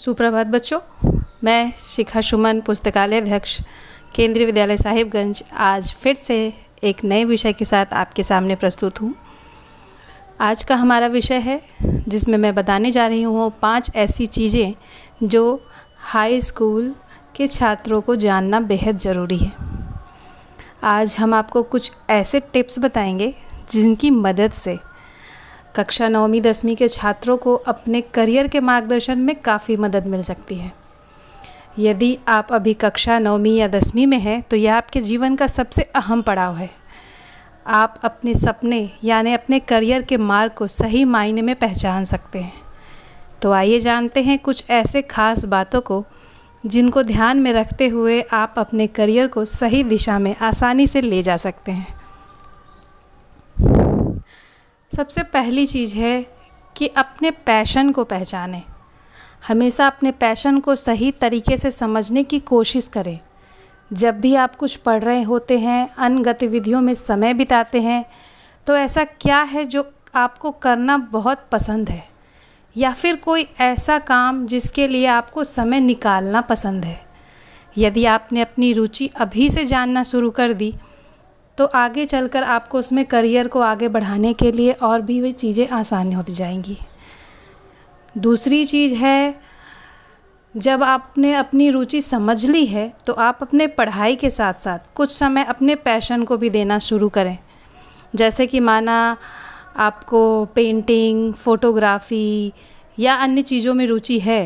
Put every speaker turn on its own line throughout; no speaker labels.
सुप्रभात बच्चों, मैं शिखा सुमन, पुस्तकालय अध्यक्ष, केंद्रीय विद्यालय साहिबगंज। आज फिर से एक नए विषय के साथ आपके सामने प्रस्तुत हूँ। आज का हमारा विषय है, जिसमें मैं बताने जा रही हूँ पाँच ऐसी चीज़ें जो हाई स्कूल के छात्रों को जानना बेहद ज़रूरी है। आज हम आपको कुछ ऐसे टिप्स बताएँगे जिनकी मदद से कक्षा नौवीं, दसवीं के छात्रों को अपने करियर के मार्गदर्शन में काफ़ी मदद मिल सकती है। यदि आप अभी कक्षा नौवीं या दसवीं में हैं तो यह आपके जीवन का सबसे अहम पड़ाव है। आप अपने सपने, यानी अपने करियर के मार्ग को सही मायने में पहचान सकते हैं। तो आइए जानते हैं कुछ ऐसे खास बातों को, जिनको ध्यान में रखते हुए आप अपने करियर को सही दिशा में आसानी से ले जा सकते हैं। सबसे पहली चीज़ है कि अपने पैशन को पहचानें। हमेशा अपने पैशन को सही तरीके से समझने की कोशिश करें। जब भी आप कुछ पढ़ रहे होते हैं, अन्य गतिविधियों में समय बिताते हैं तो ऐसा क्या है जो आपको करना बहुत पसंद है? या फिर कोई ऐसा काम जिसके लिए आपको समय निकालना पसंद है? यदि आपने अपनी रुचि अभी से जानना शुरू कर दी तो आगे चलकर आपको उसमें करियर को आगे बढ़ाने के लिए और भी वे चीज़ें आसान होती जाएँगी। दूसरी चीज़ है, जब आपने अपनी रुचि समझ ली है तो आप अपने पढ़ाई के साथ साथ कुछ समय अपने पैशन को भी देना शुरू करें। जैसे कि माना आपको पेंटिंग, फ़ोटोग्राफ़ी या अन्य चीज़ों में रुचि है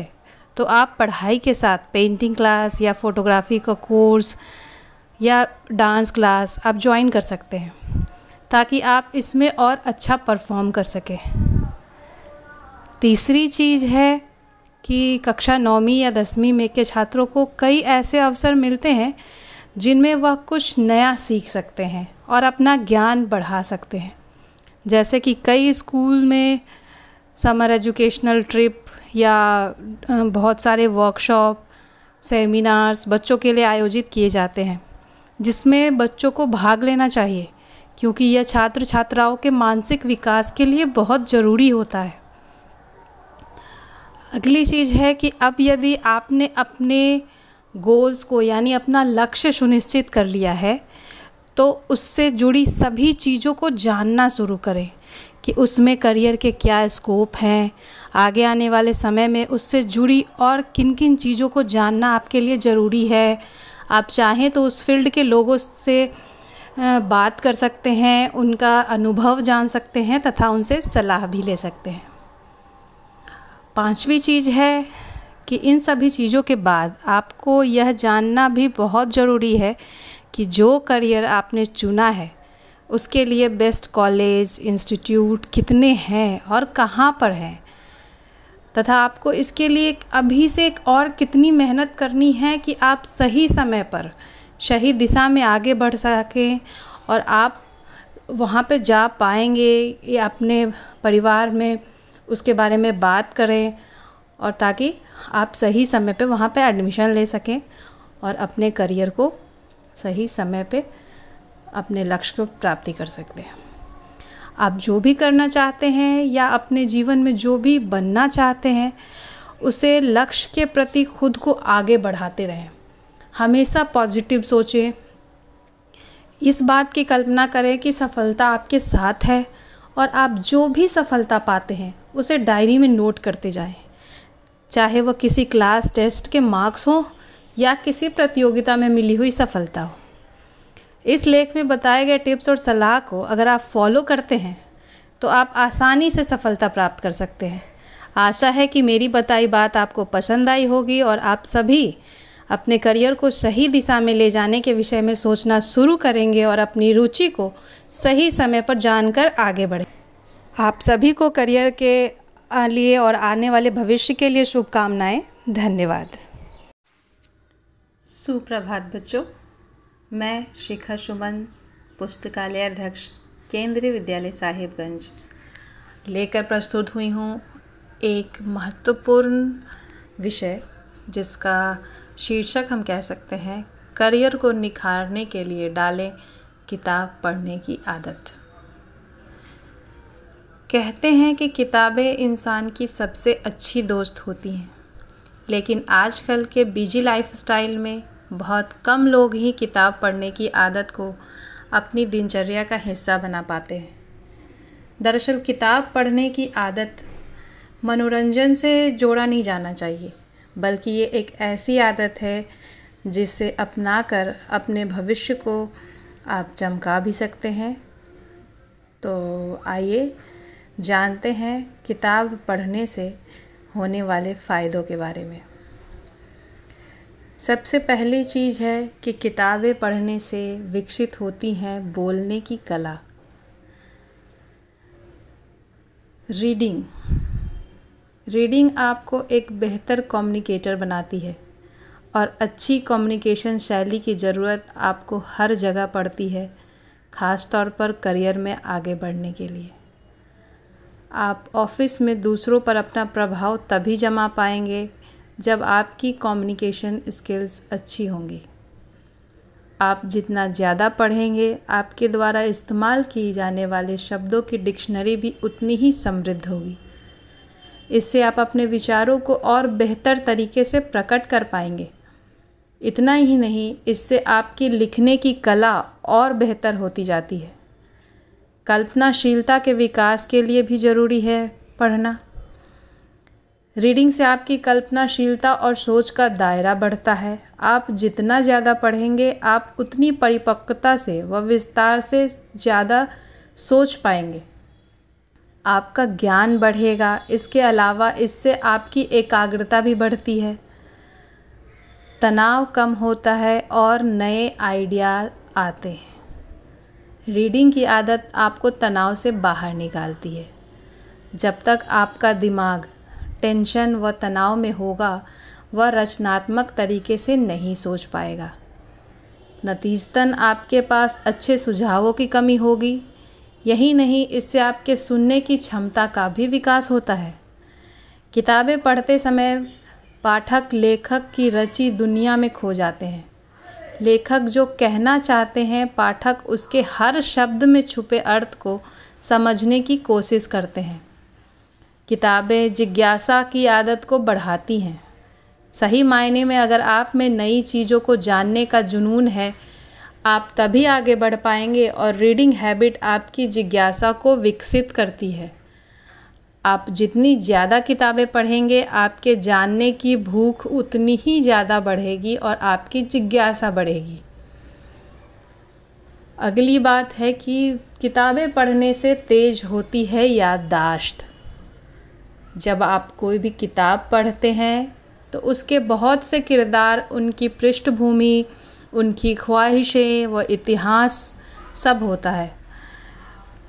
तो आप पढ़ाई के साथ पेंटिंग क्लास या फ़ोटोग्राफ़ी का कोर्स या डांस क्लास आप ज्वाइन कर सकते हैं, ताकि आप इसमें और अच्छा परफॉर्म कर सकें। तीसरी चीज़ है कि कक्षा नौवीं या दसवीं में के छात्रों को कई ऐसे अवसर मिलते हैं, जिनमें वह कुछ नया सीख सकते हैं और अपना ज्ञान बढ़ा सकते हैं। जैसे कि कई स्कूल में समर एजुकेशनल ट्रिप या बहुत सारे वर्कशॉप सेमिनार्स बच्चों के लिए आयोजित किए जाते हैं। जिसमें बच्चों को भाग लेना चाहिए, क्योंकि यह छात्र छात्राओं के मानसिक विकास के लिए बहुत ज़रूरी होता है। अगली चीज़ है कि अब यदि आपने अपने गोल्स को, यानी अपना लक्ष्य सुनिश्चित कर लिया है तो उससे जुड़ी सभी चीज़ों को जानना शुरू करें कि उसमें करियर के क्या स्कोप हैं, आगे आने वाले समय में उससे जुड़ी और किन किन चीज़ों को जानना आपके लिए ज़रूरी है आप चाहें तो उस फ़ील्ड के लोगों से बात कर सकते हैं, उनका अनुभव जान सकते हैं तथा उनसे सलाह भी ले सकते हैं। पांचवी चीज़ है कि इन सभी चीज़ों के बाद आपको यह जानना भी बहुत ज़रूरी है कि जो करियर आपने चुना है, उसके लिए बेस्ट कॉलेज, इंस्टीट्यूट कितने हैं और कहाँ पर हैं। तथा आपको इसके लिए अभी से एक और कितनी मेहनत करनी है कि आप सही समय पर सही दिशा में आगे बढ़ सकें और आप वहाँ पे जा पाएँगे, या अपने परिवार में उसके बारे में बात करें और ताकि आप सही समय पे वहाँ पे एडमिशन ले सकें और अपने करियर को सही समय पे अपने लक्ष्य को प्राप्ति कर सकते हैं। आप जो भी करना चाहते हैं या अपने जीवन में जो भी बनना चाहते हैं, उसे लक्ष्य के प्रति खुद को आगे बढ़ाते रहें। हमेशा पॉजिटिव सोचें। इस बात की कल्पना करें कि सफलता आपके साथ है और आप जो भी सफलता पाते हैं, उसे डायरी में नोट करते जाएँ। चाहे वह किसी क्लास टेस्ट के मार्क्स हों या किसी प्रतियोगिता में मिली हुई सफलता हो। इस लेख में बताए गए टिप्स और सलाह को अगर आप फॉलो करते हैं तो आप आसानी से सफलता प्राप्त कर सकते हैं। आशा है कि मेरी बताई बात आपको पसंद आई होगी और आप सभी अपने करियर को सही दिशा में ले जाने के विषय में सोचना शुरू करेंगे और अपनी रुचि को सही समय पर जानकर आगे बढ़ें। आप सभी को करियर के लिए और आने वाले भविष्य के लिए शुभकामनाएँ। धन्यवाद। सुप्रभात बच्चों। मैं शिखा सुमन, पुस्तकालय अध्यक्ष, केंद्रीय विद्यालय साहिबगंज। लेकर प्रस्तुत हुई हूँ एक महत्वपूर्ण विषय, जिसका शीर्षक हम कह सकते हैं, करियर को निखारने के लिए डालें किताब पढ़ने की आदत। कहते हैं कि किताबें इंसान की सबसे अच्छी दोस्त होती हैं, लेकिन आजकल के बिज़ी लाइफस्टाइल में बहुत कम लोग ही किताब पढ़ने की आदत को अपनी दिनचर्या का हिस्सा बना पाते हैं। दरअसल किताब पढ़ने की आदत मनोरंजन से जोड़ा नहीं जाना चाहिए, बल्कि ये एक ऐसी आदत है जिसे अपना कर अपने भविष्य को आप चमका भी सकते हैं। तो आइए जानते हैं किताब पढ़ने से होने वाले फ़ायदों के बारे में। सबसे पहली चीज़ है कि किताबें पढ़ने से विकसित होती हैं बोलने की कला। रीडिंग। रीडिंग आपको एक बेहतर कम्युनिकेटर बनाती है और अच्छी कम्युनिकेशन शैली की ज़रूरत आपको हर जगह पड़ती है ख़ास तौर पर करियर में आगे बढ़ने के लिए। आप ऑफ़िस में दूसरों पर अपना प्रभाव तभी जमा पाएँगे जब आपकी कम्युनिकेशन स्किल्स अच्छी होंगी। आप जितना ज़्यादा पढ़ेंगे, आपके द्वारा इस्तेमाल किए जाने वाले शब्दों की डिक्शनरी भी उतनी ही समृद्ध होगी। इससे आप अपने विचारों को और बेहतर तरीके से प्रकट कर पाएँगे। इतना ही नहीं, इससे आपकी लिखने की कला और बेहतर होती जाती है। कल्पनाशीलता के विकास के लिए भी ज़रूरी है पढ़ना। रीडिंग से आपकी कल्पनाशीलता और सोच का दायरा बढ़ता है। आप जितना ज़्यादा पढ़ेंगे, आप उतनी परिपक्वता से व विस्तार से ज़्यादा सोच पाएँगे। आपका ज्ञान बढ़ेगा। इसके अलावा इससे आपकी एकाग्रता भी बढ़ती है। तनाव कम होता है और नए आइडिया आते हैं। रीडिंग की आदत आपको तनाव से बाहर निकालती है। जब तक आपका दिमाग टेंशन व तनाव में होगा, वह रचनात्मक तरीके से नहीं सोच पाएगा। नतीजतन आपके पास अच्छे सुझावों की कमी होगी। यही नहीं, इससे आपके सुनने की क्षमता का भी विकास होता है। किताबें पढ़ते समय पाठक, लेखक की रची दुनिया में खो जाते हैं। लेखक जो कहना चाहते हैं, पाठक उसके हर शब्द में छुपे अर्थ को समझने की कोशिश करते हैं। किताबें जिज्ञासा की आदत को बढ़ाती हैं। सही मायने में अगर आप में नई चीज़ों को जानने का जुनून है, आप तभी आगे बढ़ पाएँगे और रीडिंग हैबिट आपकी जिज्ञासा को विकसित करती है। आप जितनी ज़्यादा किताबें पढ़ेंगे, आपके जानने की भूख उतनी ही ज़्यादा बढ़ेगी और आपकी जिज्ञासा बढ़ेगी। अगली बात है कि किताबें पढ़ने से तेज होती है याददाश्त। जब आप कोई भी किताब पढ़ते हैं तो उसके बहुत से किरदार, उनकी पृष्ठभूमि, उनकी ख्वाहिशें व इतिहास सब होता है।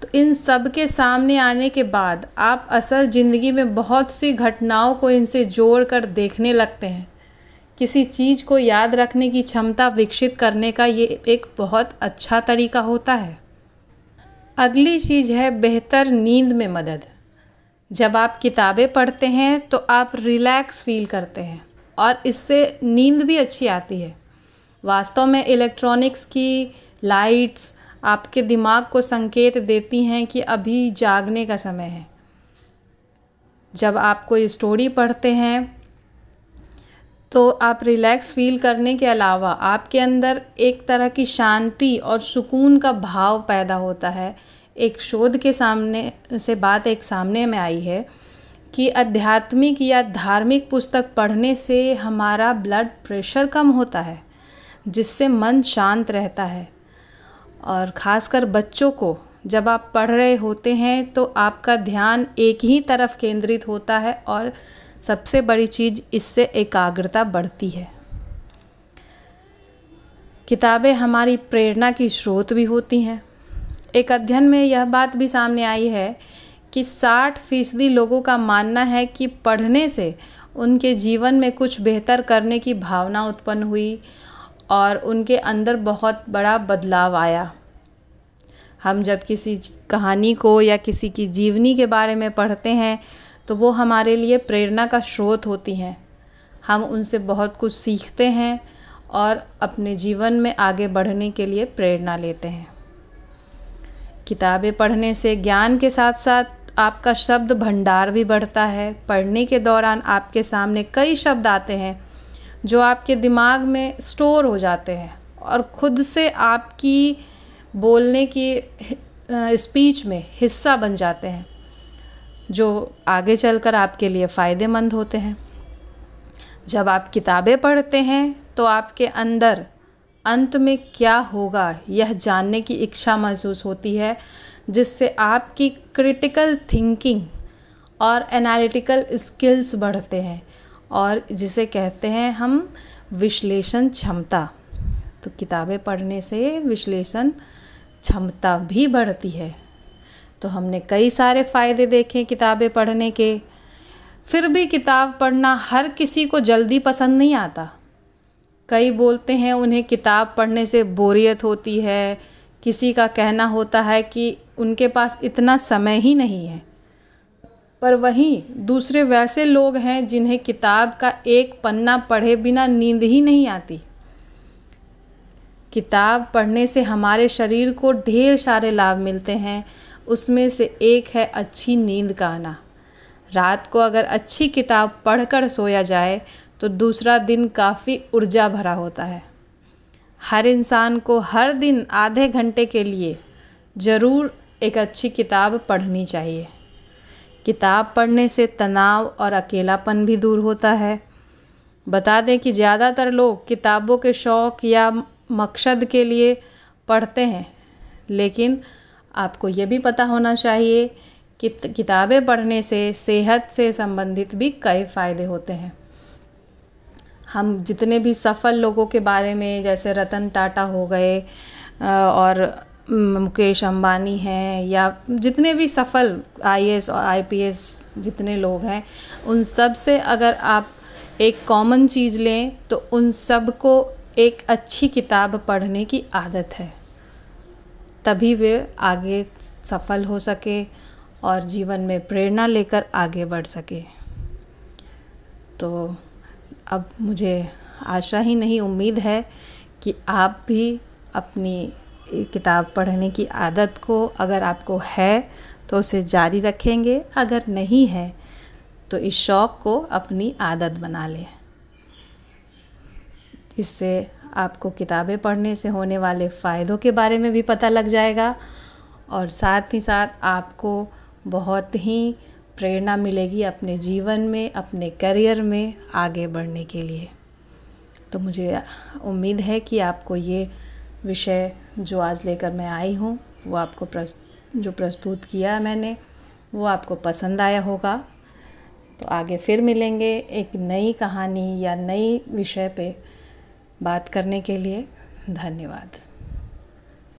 तो इन सब के सामने आने के बाद आप असल ज़िंदगी में बहुत सी घटनाओं को इनसे जोड़ कर देखने लगते हैं। किसी चीज़ को याद रखने की क्षमता विकसित करने का ये एक बहुत अच्छा तरीका होता है। अगली चीज़ है बेहतर नींद में मदद। जब आप किताबें पढ़ते हैं तो आप रिलैक्स फील करते हैं और इससे नींद भी अच्छी आती है। वास्तव में इलेक्ट्रॉनिक्स की लाइट्स आपके दिमाग को संकेत देती हैं कि अभी जागने का समय है। जब आप कोई स्टोरी पढ़ते हैं तो आप रिलैक्स फील करने के अलावा आपके अंदर एक तरह की शांति और सुकून का भाव पैदा होता है एक शोध के सामने, से बात एक सामने में आई है कि आध्यात्मिक या धार्मिक पुस्तक पढ़ने से हमारा ब्लड प्रेशर कम होता है, जिससे मन शांत रहता है। और ख़ासकर बच्चों को, जब आप पढ़ रहे होते हैं तो आपका ध्यान एक ही तरफ़ केंद्रित होता है और सबसे बड़ी चीज़ इससे एकाग्रता बढ़ती है। किताबें हमारी प्रेरणा की स्रोत भी होती हैं। एक अध्ययन में यह बात भी सामने आई है कि 60 फ़ीसदी लोगों का मानना है कि पढ़ने से उनके जीवन में कुछ बेहतर करने की भावना उत्पन्न हुई और उनके अंदर बहुत बड़ा बदलाव आया। हम जब किसी कहानी को या किसी की जीवनी के बारे में पढ़ते हैं तो वो हमारे लिए प्रेरणा का स्रोत होती हैं। हम उनसे बहुत कुछ सीखते हैं और अपने जीवन में आगे बढ़ने के लिए प्रेरणा लेते हैं। किताबें पढ़ने से ज्ञान के साथ साथ आपका शब्द भंडार भी बढ़ता है। पढ़ने के दौरान आपके सामने कई शब्द आते हैं जो आपके दिमाग में स्टोर हो जाते हैं और ख़ुद से आपकी बोलने की स्पीच में हिस्सा बन जाते हैं, जो आगे चलकर आपके लिए फ़ायदेमंद होते हैं। जब आप किताबें पढ़ते हैं तो आपके अंदर अंत में क्या होगा? यह जानने की इच्छा महसूस होती है, जिससे आपकी क्रिटिकल थिंकिंग और एनालिटिकल स्किल्स बढ़ते हैं और जिसे कहते हैं हम विश्लेषण क्षमता। तो किताबें पढ़ने से विश्लेषण क्षमता भी बढ़ती है। तो हमने कई सारे फ़ायदे देखे किताबें पढ़ने के। फिर भी किताब पढ़ना हर किसी को जल्दी पसंद नहीं आता। कई बोलते हैं, उन्हें किताब पढ़ने से बोरियत होती है। किसी का कहना होता है कि उनके पास इतना समय ही नहीं है। पर वहीं दूसरे वैसे लोग हैं जिन्हें किताब का एक पन्ना पढ़े बिना नींद ही नहीं आती। किताब पढ़ने से हमारे शरीर को ढेर सारे लाभ मिलते हैं। उसमें से एक है अच्छी नींद का आना। रात को अगर अच्छी किताब पढ़कर सोया जाए तो दूसरा दिन काफ़ी ऊर्जा भरा होता है। हर इंसान को हर दिन आधे घंटे के लिए ज़रूर एक अच्छी किताब पढ़नी चाहिए। किताब पढ़ने से तनाव और अकेलापन भी दूर होता है। बता दें कि ज़्यादातर लोग किताबों के शौक़ या मकसद के लिए पढ़ते हैं, लेकिन आपको ये भी पता होना चाहिए कि किताबें पढ़ने से सेहत से संबंधित भी कई फ़ायदे होते हैं। हम जितने भी सफल लोगों के बारे में, जैसे रतन टाटा हो गए और मुकेश अंबानी हैं, या जितने भी सफल आईएएस और आईपीएस जितने लोग हैं, उन सबसे अगर आप एक कॉमन चीज़ लें तो उन सबको एक अच्छी किताब पढ़ने की आदत है। तभी वे आगे सफल हो सके और जीवन में प्रेरणा लेकर आगे बढ़ सके। तो अब मुझे आशा ही नहीं, उम्मीद है कि आप भी अपनी किताब पढ़ने की आदत को, अगर आपको है तो उसे जारी रखेंगे, अगर नहीं है तो इस शौक़ को अपनी आदत बना लें। इससे आपको किताबें पढ़ने से होने वाले फ़ायदों के बारे में भी पता लग जाएगा और साथ ही साथ आपको बहुत ही प्रेरणा मिलेगी अपने जीवन में, अपने करियर में आगे बढ़ने के लिए। तो मुझे उम्मीद है कि आपको ये विषय जो आज लेकर मैं आई हूँ, वो आपको प्रस्त जो प्रस्तुत किया मैंने, वो आपको पसंद आया होगा। तो आगे फिर मिलेंगे एक नई कहानी या नई विषय पे बात करने के लिए। धन्यवाद।